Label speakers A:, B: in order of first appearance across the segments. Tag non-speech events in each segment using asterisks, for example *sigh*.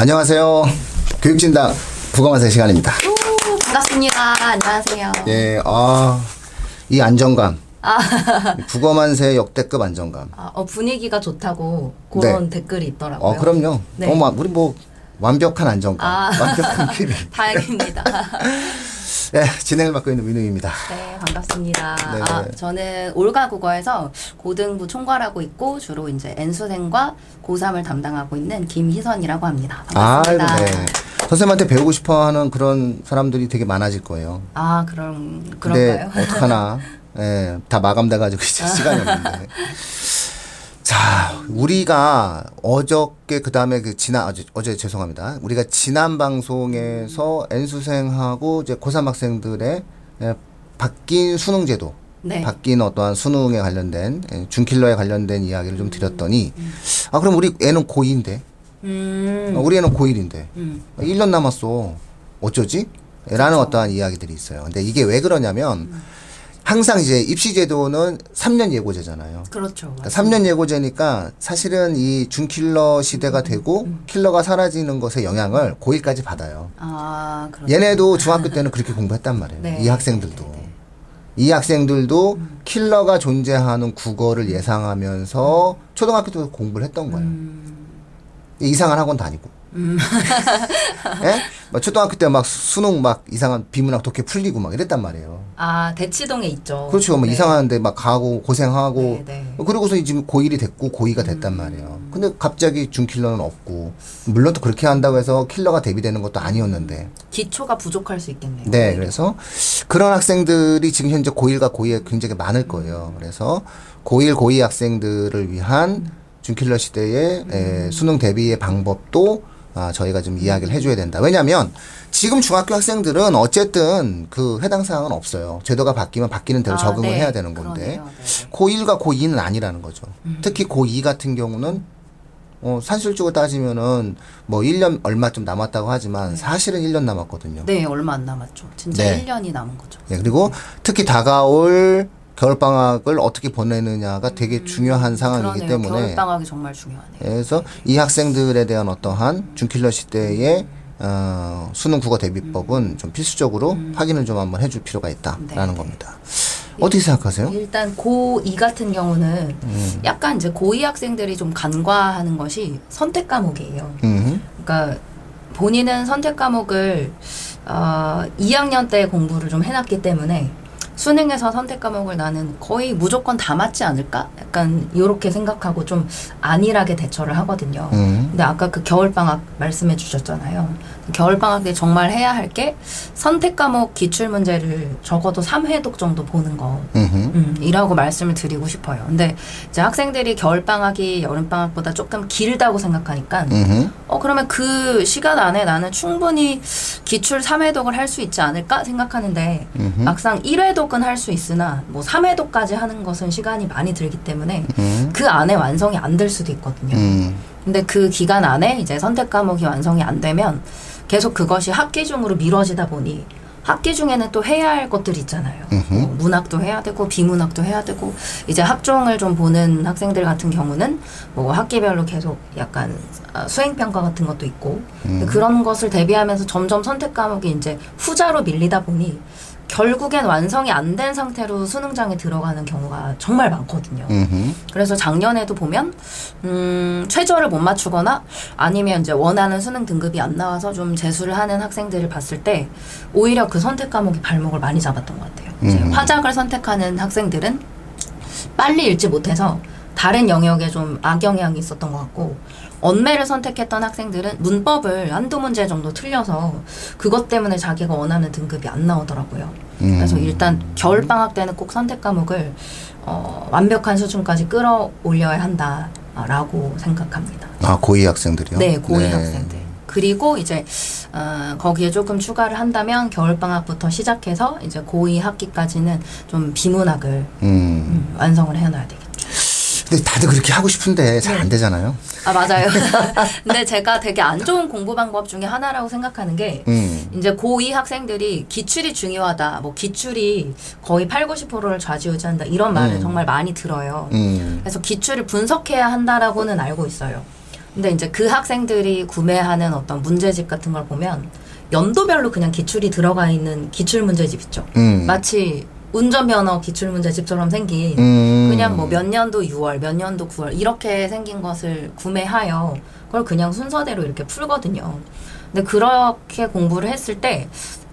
A: 안녕하세요. 교육진단 국어만세 시간입니다.
B: 오, 반갑습니다. 안녕하세요.
A: 예, 아, 이 안정감.
B: 아,
A: 국어만세 역대급 안정감.
B: 아, 어, 분위기가 좋다고 그런 댓글이 있더라고요.
A: 어, 그럼요.
B: 네.
A: 어, 막 우리 뭐 완벽한 안정감,
B: 아.
A: 완벽한 퀴리. *laughs*
B: 다행입니다. *laughs*
A: 예, 진행을 맡고 있는 민우입니다.
B: 네, 반갑습니다.
A: 네.
B: 아, 저는 올가 국어에서 고등부 총괄하고 있고 주로 이제 N수생과 고3을 담당하고 있는 김희선이라고 합니다. 반갑습니다.
A: 네. 선생님한테 배우고 싶어 하는 그런 사람들이 되게 많아질 거예요.
B: 아, 그럼 그런가요?
A: 어떡하나. *laughs* 예, 다 마감돼가지고 이제 *laughs* 시간이 없는데. 자, 우리가 어저께 그 다음에 그 지난 어제, 어제 죄송합니다. 우리가 지난 방송에서 N수생하고 이제 고3 학생들의 예, 바뀐 수능 제도,
B: 네.
A: 바뀐 어떠한 수능에 관련된 예, 준킬러에 관련된 이야기를 좀 드렸더니 아 그럼 우리 애는 고2인데
B: 음.
A: 우리 애는 고1인데
B: 음.
A: 1년 남았어. 어쩌지? 라는 어떠한 이야기들이 있어요. 근데 이게 왜 그러냐면 항상 이제 입시 제도는 3년 예고제잖아요.
B: 그렇죠.
A: 그러니까 3년 예고제니까 사실은 이 준킬러
B: 음,
A: 시대가 되고 킬러가 사라지는 것의 영향을 고1까지 받아요.
B: 아, 그렇죠.
A: 얘네도 중학교 때는 그렇게 공부했단 말이에요.
B: 네.
A: 이 학생들도.
B: 네, 네.
A: 이 학생들도 킬러가 존재하는 국어를 예상하면서 초등학교 때 공부를 했던 거예요.
B: 음.
A: 이상한 학원 다니고. *laughs* 예? 막 초등학교 때 막 수능 막 이상한 비문학 독해 풀리고 막 이랬단 말이에요.
B: 아, 대치동에 있죠.
A: 그렇죠. 뭐
B: 네.
A: 이상한데 막 가고 고생하고.
B: 네, 네.
A: 그러고서 지금 고1이 됐고 고2가 됐단 말이에요. 근데 갑자기 준킬러는 없고. 물론 또 그렇게 한다고 해서 킬러가 대비되는 것도 아니었는데.
B: 기초가 부족할 수 있겠네요.
A: 네, 그래서 그런 학생들이 지금 현재 고1과 고2에 굉장히 많을 거예요. 그래서 고1, 고2 학생들을 위한 준킬러 시대의 에, 수능 대비의 방법도 아, 저희가 좀 이야기를 해줘야 된다. 왜냐하면 지금 중학교 학생들은 어쨌든 그 해당 사항은 없어요. 제도가 바뀌면 바뀌는 대로
B: 아,
A: 적응을
B: 네.
A: 해야 되는 건데
B: 그러네요. 네.
A: 고1과 고2는 아니라는 거죠. 특히 고2 같은 경우는 어, 산술적으로 따지면은 뭐 1년 얼마 좀 남았다고 하지만 사실은 1년 남았거든요.
B: 네, 얼마 안 남았죠. 진짜
A: 네.
B: 1년이 남은 거죠.
A: 예, 그리고 특히 다가올 겨울방학을 어떻게 보내느냐가 되게 중요한 상황이기
B: 음, 그러네요.
A: 때문에
B: 겨울 방학이 정말 중요하네요.
A: 그래서 이 학생들에 대한 어떠한 준킬러 시대의 어, 수능 국어 대비법은 좀 필수적으로 확인을 좀 한번 해줄 필요가 있다라는
B: 음. 네.
A: 겁니다. 어떻게 생각하세요?
B: 일단 고2 같은 경우는
A: 음.
B: 약간 이제 고2 학생들이 좀 간과하는 것이 선택 과목이에요.
A: 음,
B: 그러니까 본인은 선택 과목을 어, 2학년 때 공부를 좀 해놨기 때문에 수능에서 선택 과목을 나는 거의 무조건 다 맞지 않을까? 약간 이렇게 생각하고 좀 안일하게 대처를 하거든요.
A: 음,
B: 근데 아까 그 겨울 방학 말씀해 주셨잖아요. 겨울방학 때 정말 해야 할 게 선택 과목 기출 문제를 적어도 3회독 정도 보는 거.
A: 음,
B: 음, 이라고 말씀을 드리고 싶어요. 근데 이제 학생들이 겨울방학이 여름방학보다 조금 길다고 생각하니까
A: 음,
B: 어, 그러면 그 시간 안에 나는 충분히 기출 3회독을 할 수 있지 않을까 생각하는데
A: 음,
B: 막상 1회독은 할 수 있으나 뭐 3회독까지 하는 것은 시간이 많이 들기 때문에
A: 음,
B: 그 안에 완성이 안 될 수도 있거든요.
A: 음,
B: 근데 그 기간 안에 이제 선택 과목이 완성이 안 되면 계속 그것이 학기 중으로 미뤄지다 보니 학기 중에는 또 해야 할 것들이 있잖아요. 뭐 문학도 해야 되고 비문학도 해야 되고 이제 학종을 좀 보는 학생들 같은 경우는 뭐 학기별로 계속 약간 아, 수행 평가 같은 것도 있고
A: 음.
B: 그런 것을 대비하면서 점점 선택 과목이 이제 후자로 밀리다 보니 결국엔 완성이 안 된 상태로 수능장에 들어가는 경우가 정말 많거든요.
A: 음,
B: 그래서 작년에도 보면 음, 최저를 못 맞추거나 아니면 이제 원하는 수능 등급이 안 나와서 좀 재수를 하는 학생들을 봤을 때 오히려 그 선택 과목이 발목을 많이 잡았던 것 같아요.
A: 음.
B: 화작을 선택하는 학생들은 빨리 읽지 못해서 다른 영역에 좀 악영향이 있었던 것 같고 언매를 선택했던 학생들은 문법을 한두 문제 정도 틀려서 그것 때문에 자기가 원하는 등급이 안 나오더라고요.
A: 음.
B: 그래서 일단 겨울 방학 때는 꼭 선택 과목을 어, 완벽한 수준까지 끌어올려야 한다라고 생각합니다.
A: 아 고2 학생들이요?
B: 네, 고2 학생들. 그리고 이제 어, 거기에 조금 추가를 한다면 겨울 방학부터 시작해서 이제 고2 학기까지는 좀 비문학을
A: 음.
B: 음, 완성을 해놔야 되겠죠.
A: 근데 다들 그렇게 하고 싶은데 잘 안 되잖아요.
B: 아 맞아요. *laughs* 근데 제가 되게 안 좋은 공부 방법 중에 하나라고 생각하는 게
A: 음.
B: 이제 고2 학생들이 기출이 중요하다. 뭐 기출이 거의 8, 90%를 좌지우지한다. 이런 말을
A: 음.
B: 정말 많이 들어요.
A: 음.
B: 그래서 기출을 분석해야 한다라고는 알고 있어요. 근데 이제 그 학생들이 구매하는 어떤 문제집 같은 걸 보면 연도별로 그냥 기출이 들어가 있는 기출 문제집 있죠.
A: 음.
B: 마치 운전면허 기출 문제집처럼 생긴
A: 음.
B: 그냥 뭐 몇 년도 6월, 몇 년도 9월 이렇게 생긴 것을 구매하여 그걸 그냥 순서대로 이렇게 풀거든요. 근데 그렇게 공부를 했을 때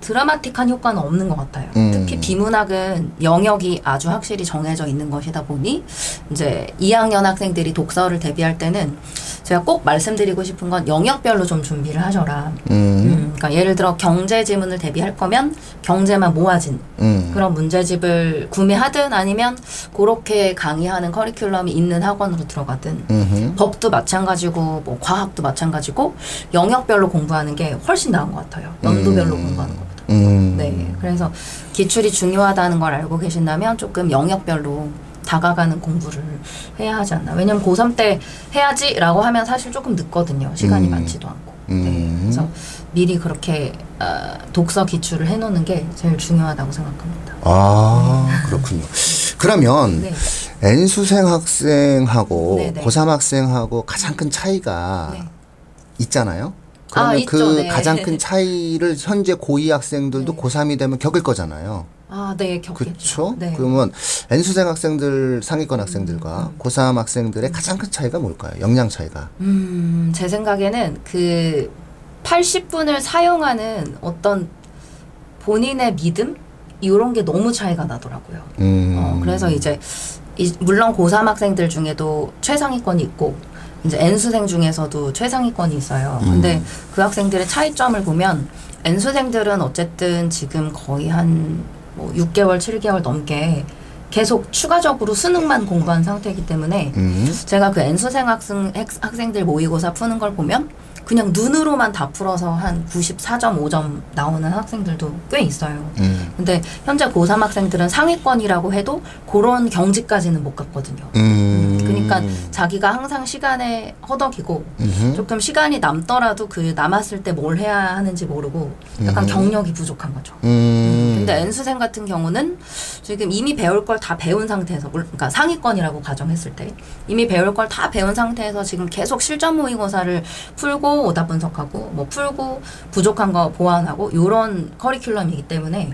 B: 드라마틱한 효과는 없는 것 같아요.
A: 음.
B: 특히 비문학은 영역이 아주 확실히 정해져 있는 것이다 보니 이제 2학년 학생들이 독서를 대비할 때는 제가 꼭 말씀드리고 싶은 건 영역별로 좀 준비를 하셔라.
A: 음.
B: 음, 그러니까 예를 들어 경제 지문을 대비할 거면 경제만 모아진
A: 음.
B: 그런 문제집을 구매하든 아니면 그렇게 강의하는 커리큘럼이 있는 학원으로 들어가든
A: 음흠.
B: 법도 마찬가지고 뭐 과학도 마찬가지고 영역별로 공부하는 게 훨씬 나은 것 같아요. 연도별로
A: 음.
B: 공부하는 것보다.
A: 음.
B: 네. 그래서 기출이 중요하다는 걸 알고 계신다면 조금 영역별로 다가가는 공부를 해야 하지 않나. 왜냐면 고3 때 해야지라고 하면 사실 조금 늦거든요. 시간이
A: 음.
B: 많지도 않고. 네.
A: 음.
B: 그래서 미리 그렇게 어, 독서 기출을 해놓는 게 제일 중요하다고 생각합니다.
A: 아, 그렇군요. 그러면
B: 네.
A: N수생 학생하고
B: 네네.
A: 고3 학생하고 가장 큰 차이가
B: 네.
A: 있잖아요. 그러면
B: 아.
A: 그
B: 네.
A: 가장 큰 *laughs* 차이를 현재 고2 학생들도
B: 네.
A: 고3이 되면 겪을 거잖아요.
B: 아, 네, 겪겠죠.
A: 그렇죠?
B: 네.
A: 그러면 N수생 학생들 상위권 학생들과 고3 학생들의 가장 큰 차이가 뭘까요? 역량 차이가.
B: 음, 제 생각에는 그 80분을 사용하는 어떤 본인의 믿음? 이런 게 너무 차이가 나더라고요.
A: 음.
B: 어, 그래서 이제, 이, 물론 고3 학생들 중에도 최상위권이 있고, 이제 N수생 중에서도 최상위권이 있어요.
A: 음.
B: 근데 그 학생들의 차이점을 보면, N수생들은 어쨌든 지금 거의 한 뭐 6개월, 7개월 넘게 계속 추가적으로 수능만 공부한 상태이기 때문에,
A: 음.
B: 제가 그 N수생 학생, 학- 학생들 모의고사 푸는 걸 보면 그냥 눈으로만 다 풀어서 한 94.5점 나오는 학생들도 꽤 있어요.
A: 음.
B: 근데 현재 고3 학생들은 상위권이라고 해도 그런 경지까지는 못 갔거든요.
A: 음.
B: 그러니까 자기가 항상 시간에 허덕이고
A: 음흠.
B: 조금 시간이 남더라도 그 남았을 때 뭘 해야 하는지 모르고 약간
A: 음.
B: 경력이 부족한 거죠.
A: 음.
B: 근데 N수생 같은 경우는 지금 이미 배울 걸다 배운 상태에서, 물- 그러니까 상위권이라고 가정했을 때, 이미 배울 걸 다 배운 상태에서 지금 계속 실전 모의고사를 풀고 오답 분석하고, 뭐 풀고 부족한 거 보완하고, 요런 커리큘럼이기 때문에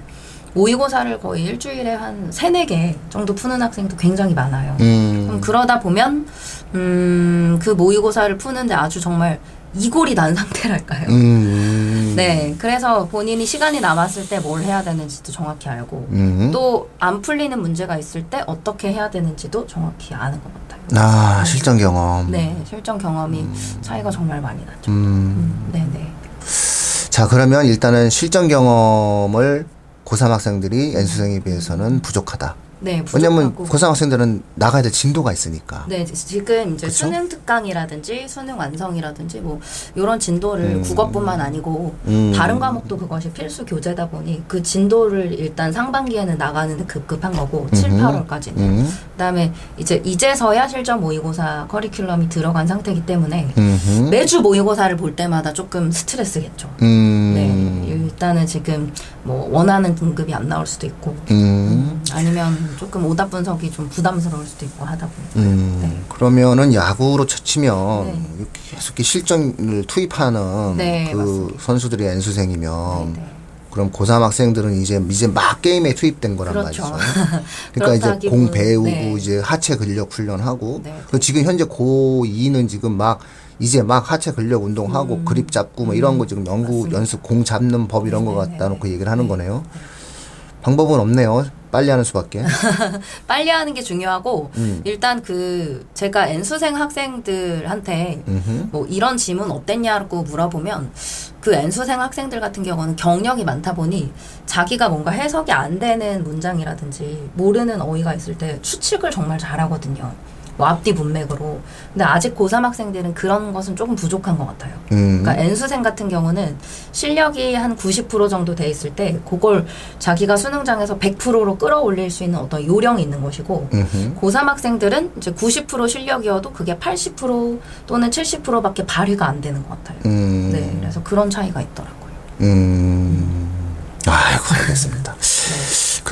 B: 모의고사를 거의 일주일에 한 세네 개 정도 푸는 학생도 굉장히 많아요.
A: 음.
B: 그럼 그러다 보면, 음, 그 모의고사를 푸는데 아주 정말 이골이 난 상태랄까요?
A: 음.
B: 네, 그래서 본인이 시간이 남았을 때 뭘 해야 되는지도 정확히 알고
A: 음.
B: 또안 풀리는 문제가 있을 때 어떻게 해야 되는지도 정확히 아는 것 같아요.
A: 아, 실전 경험.
B: 네, 실전 경험이 차이가 정말 많이 나죠.
A: 음.
B: 음, 네, 네.
A: 자, 그러면 일단은 실전 경험을 고3 학생들이 N수생에 비해서는 부족하다.
B: 네,
A: 왜냐면
B: 부족하고.
A: 고3 학생들은 나가야 될 진도가 있으니까.
B: 네, 지- 지금 이제
A: 그쵸?
B: 수능 특강이라든지 수능 완성이라든지 뭐 이런 진도를
A: 음.
B: 국어뿐만 아니고
A: 음.
B: 다른 과목도 그것이 필수 교재다 보니 그 진도를 일단 상반기에는 나가는데 급급한 거고 7,
A: 음흠.
B: 8월까지는
A: 음.
B: 그다음에 이제 이제서야 실전 모의고사 커리큘럼이 들어간 상태이기 때문에. 매주 모의고사를 볼 때마다 조금 스트레스겠죠.
A: 음.
B: 네, 일단은 지금 뭐 원하는 등급이 안 나올 수도 있고
A: 음.
B: 아니면 조금 오답 분석이 좀 부담스러울 수도 있고 하다 보니까
A: 음.
B: 네.
A: 그러면은 야구로 치면
B: 네.
A: 이렇게 계속 실전을 투입하는
B: 네,
A: 그
B: 맞습니다.
A: 선수들이 N수생이면
B: 네, 네.
A: 그럼 고3 학생들은 이제 이제 막 게임에 투입된 거란
B: 그렇죠.
A: 말이죠. *laughs* 그러니까 이제 공 배우고
B: 네.
A: 이제 하체 근력 훈련하고 지금 현재 고2는 지금 막 이제 막 하체 근력 운동하고 그립 잡고 뭐 이런 거 지금 연구
B: 음. 맞습니다.
A: 연습 공 잡는 법 이런 거
B: 네,
A: 갖다
B: 네,
A: 놓고
B: 네.
A: 얘기를 하는 거네요. 방법은 없네요. 빨리 하는 수밖에. *laughs*
B: 빨리 하는 게 중요하고
A: 음.
B: 일단 그 제가 N수생 학생들한테
A: 음흠.
B: 뭐 이런 질문 어땠냐고 물어보면 그 N수생 학생들 같은 경우는 경력이 많다 보니 자기가 뭔가 해석이 안 되는 문장이라든지 모르는 어휘가 있을 때 추측을 정말 잘하거든요. 뭐 앞뒤 문맥으로. 근데 아직 고3 학생들은 그런 것은 조금 부족한 것 같아요.
A: 음.
B: 그러니까 N수생 같은 경우는 실력이 한 90% 정도 돼 있을 때 그걸 자기가 수능장에서 100%로 끌어올릴 수 있는 어떤 요령이 있는 것이고
A: 음흠.
B: 고3 학생들은 이제 90% 실력이어도 그게 80% 또는 70%밖에 발휘가 안 되는 것 같아요.
A: 음.
B: 네, 그래서 그런 차이가 있더라고요.
A: 음. 아이고 알겠습니다.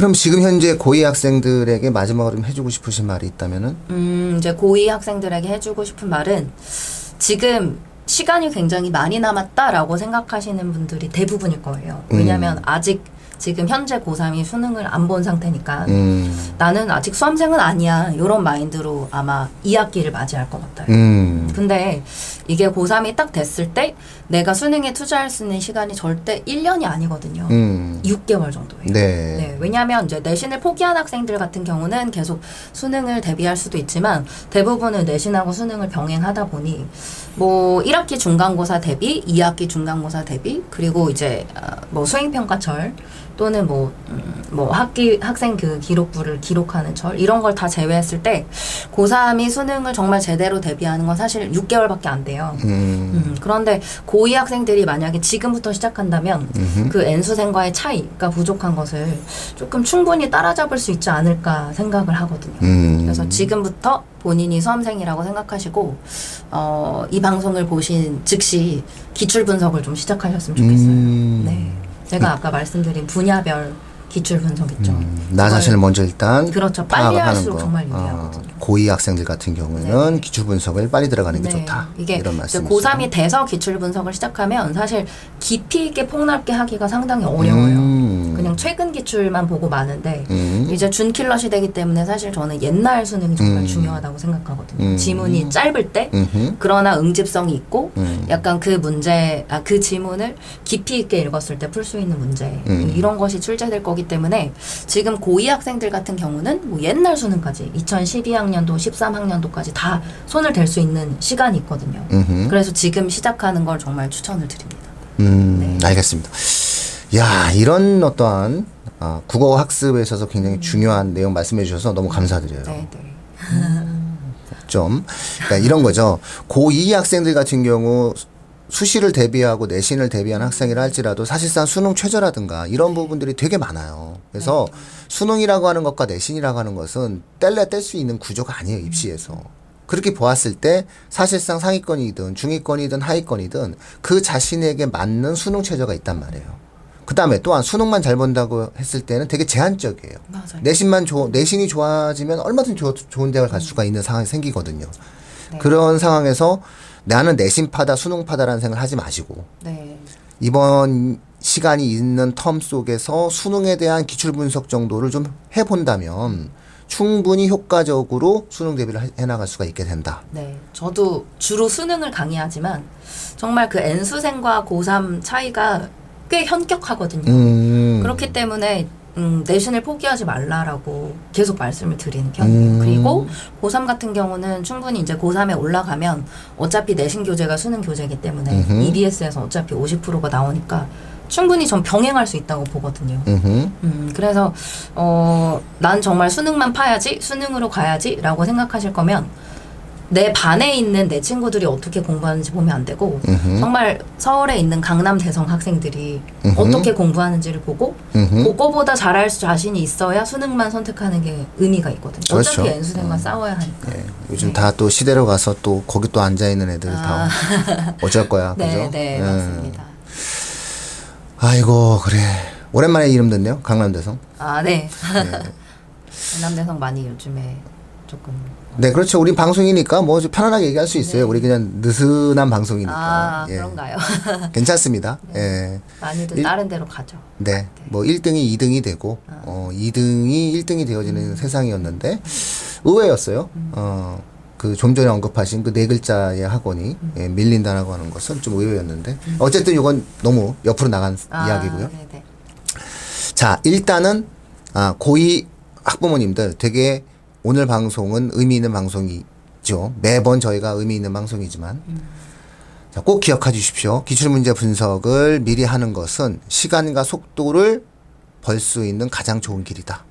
B: 네.
A: 그럼 지금 현재 고2 학생들에게 마지막으로 좀 해주고 싶으신 말이 있다면은
B: 음, 이제 고2 학생들에게 해주고 싶은 말은 지금 시간이 굉장히 많이 남았다라고 생각하시는 분들이 대부분일 거예요. 왜냐하면
A: 음.
B: 아직 지금 현재 고3이 수능을 안 본 상태니까
A: 음,
B: 나는 아직 수험생은 아니야. 이런 마인드로 아마 2학기를 맞이할 것 같아요.
A: 음,
B: 근데 이게 고3이 딱 됐을 때 내가 수능에 투자할 수 있는 시간이 절대 1년이 아니거든요.
A: 음,
B: 6개월 정도예요.
A: 네.
B: 네, 왜냐하면 이제 내신을 포기한 학생들 같은 경우는 계속 수능을 대비할 수도 있지만 대부분은 내신하고 수능을 병행하다 보니 뭐 1학기 중간고사 대비, 2학기 중간고사 대비, 그리고 이제 아, 뭐 수행평가철 또는 뭐, 음, 뭐 학기 학생 그 기록부를 기록하는 철 이런 걸 다 제외했을 때 고3이 수능을 정말 제대로 대비하는 건 사실 6개월밖에 안 돼요.
A: 음,
B: 음, 그런데 고2 학생들이 만약에 지금부터 시작한다면
A: 음흠.
B: 그 N수생과의 차이가 부족한 것을 조금 충분히 따라잡을 수 있지 않을까 생각을 하거든요.
A: 음.
B: 그래서 지금부터 본인이 수험생이라고 생각하시고 어, 이 방송을 보신 즉시 기출 분석을 좀 시작하셨으면 좋겠어요.
A: 음.
B: 네. 제가 아까 말씀드린 분야별 기출 분석 있죠.
A: 음, 나 자신을 먼저 일단
B: 그렇죠. 빨리 할수록
A: 거.
B: 정말
A: 어,
B: 유리하거든요.
A: 고2 학생들 같은 경우에는 기출 분석을 빨리 들어가는 게 좋다.
B: 네. 이게
A: 이런
B: 이제
A: 말씀이죠.
B: 고3이 돼서 기출 분석을 시작하면 사실 깊이 있게 폭넓게 하기가 상당히 어려워요.
A: 음.
B: 그냥 최근 기출만 보고 마는데
A: 음.
B: 이제 준킬러 시대이기 때문에 사실 저는 옛날 수능이 정말
A: 음.
B: 중요하다고 생각하거든요.
A: 음.
B: 지문이 짧을 때
A: 음흠.
B: 그러나 응집성이 있고
A: 음.
B: 약간 그 문제 아 그 지문을 깊이 있게 읽었을 때 풀 수 있는 문제
A: 음.
B: 이런 것이 출제될 거기 때문에 지금 고2 학생들 같은 경우는 뭐 옛날 수능까지 2012학년도 13학년도까지 다 손을 댈 수 있는 시간이 있거든요.
A: 음흠.
B: 그래서 지금 시작하는 걸 정말 추천을 드립니다.
A: 음,
B: 네.
A: 알겠습니다. 야, 이런 어떠한 아, 국어 학습에 있어서 굉장히 중요한 내용 말씀해 주셔서 너무 감사드려요.
B: 네, 네.
A: 좀 그러니까 이런 거죠. 고2 학생들 같은 경우 수시를 대비하고 내신을 대비한 학생이라 할지라도 사실상 수능 최저라든가 이런 부분들이 되게 많아요. 그래서 수능이라고 하는 것과 내신이라고 하는 것은 뗄래 뗄 수 있는 구조가 아니에요, 입시에서. 그렇게 보았을 때 사실상 상위권이든 중위권이든 하위권이든 그 자신에게 맞는 수능 최저가 있단 말이에요. 그 다음에 또한 수능만 잘 본다고 했을 때는 되게 제한적이에요.
B: 맞아요.
A: 내신만 좋 내신이 좋아지면 얼마든지 좋- 좋은 대학을 갈 수가 있는 상황이 생기거든요.
B: 네.
A: 그런 상황에서 나는 내신파다 수능파다라는 생각을 하지 마시고
B: 네.
A: 이번 시간이 있는 텀 속에서 수능에 대한 기출 분석 정도를 좀 해본다면 충분히 효과적으로 수능 대비를 해- 해나갈 수가 있게 된다.
B: 네, 저도 주로 수능을 강의하지만 정말 그 N수생과 고3 차이가 꽤 현격하거든요.
A: 음.
B: 그렇기 때문에 음, 내신을 포기하지 말라라고 계속 말씀을 드리는 편이에요.
A: 음.
B: 그리고 고3 같은 경우는 충분히 이제 고3에 올라가면 어차피 내신 교재가 수능 교재이기 때문에
A: 음흠.
B: EBS에서 어차피 50%가 나오니까 충분히 전 병행할 수 있다고 보거든요.
A: 음흠.
B: 음, 그래서, 어, 난 정말 수능만 파야지, 수능으로 가야지, 라고 생각하실 거면, 내 반에 있는 내 친구들이 어떻게 공부하는지 보면 안 되고,
A: 음흠.
B: 정말 서울에 있는 강남 대성 학생들이
A: 음흠.
B: 어떻게 공부하는지를 보고,
A: 음흠.
B: 그거보다 잘할 수 자신이 있어야 수능만 선택하는 게 의미가 있거든요.
A: 그렇죠.
B: 어차피 N수생과 싸워야 하니까.
A: 예, 요즘
B: 네.
A: 다또 시대로 가서 또 거기 또 앉아 있는 애들 다 *laughs* 어쩔 거야,
B: 네,
A: 그죠?
B: 네,
A: 예.
B: 맞습니다.
A: 아이고 그래 오랜만에 이름 듣네요 강남 대성.
B: 아, 네. *laughs* 강남 대성 많이 요즘에 조금.
A: 네 그렇죠. 우리 방송이니까 뭐좀 편안하게 얘기할 수 있어요. 우리 그냥 느슨한 방송이니까.
B: 네. 아,
A: 예.
B: 그런가요? *laughs*
A: 괜찮습니다. 예.
B: 많이들
A: 일-
B: 다른 데로 가죠.
A: 네. 뭐 1등이 2등이 되고
B: 아.
A: 어 2등이 1등이 되어지는
B: 음.
A: 세상이었는데 의외였어요. 어. 그 좀 전에 언급하신 그 네 글자의 학원이
B: 음.
A: 예, 밀린다라고 하는 것은 좀 의외였는데 어쨌든 이건 너무 옆으로 나간
B: 아,
A: 이야기고요.
B: 네네.
A: 자, 일단은 아, 고2 학부모님들 되게 오늘 방송은 의미 있는 방송이죠. 매번 저희가 의미 있는 방송이지만 자, 꼭 기억해 주십시오. 기출문제 분석을 미리 하는 것은 시간과 속도를 벌 수 있는 가장 좋은 길이다.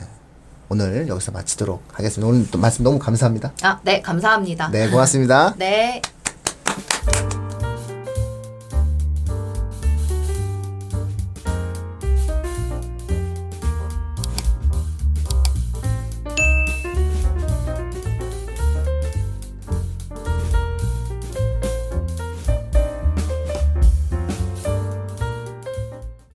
A: 예. 오늘 여기서 마치도록 하겠습니다. 오늘 또 말씀 너무 감사합니다.
B: 아, 네, 감사합니다.
A: 네, 고맙습니다. *laughs*
B: 네.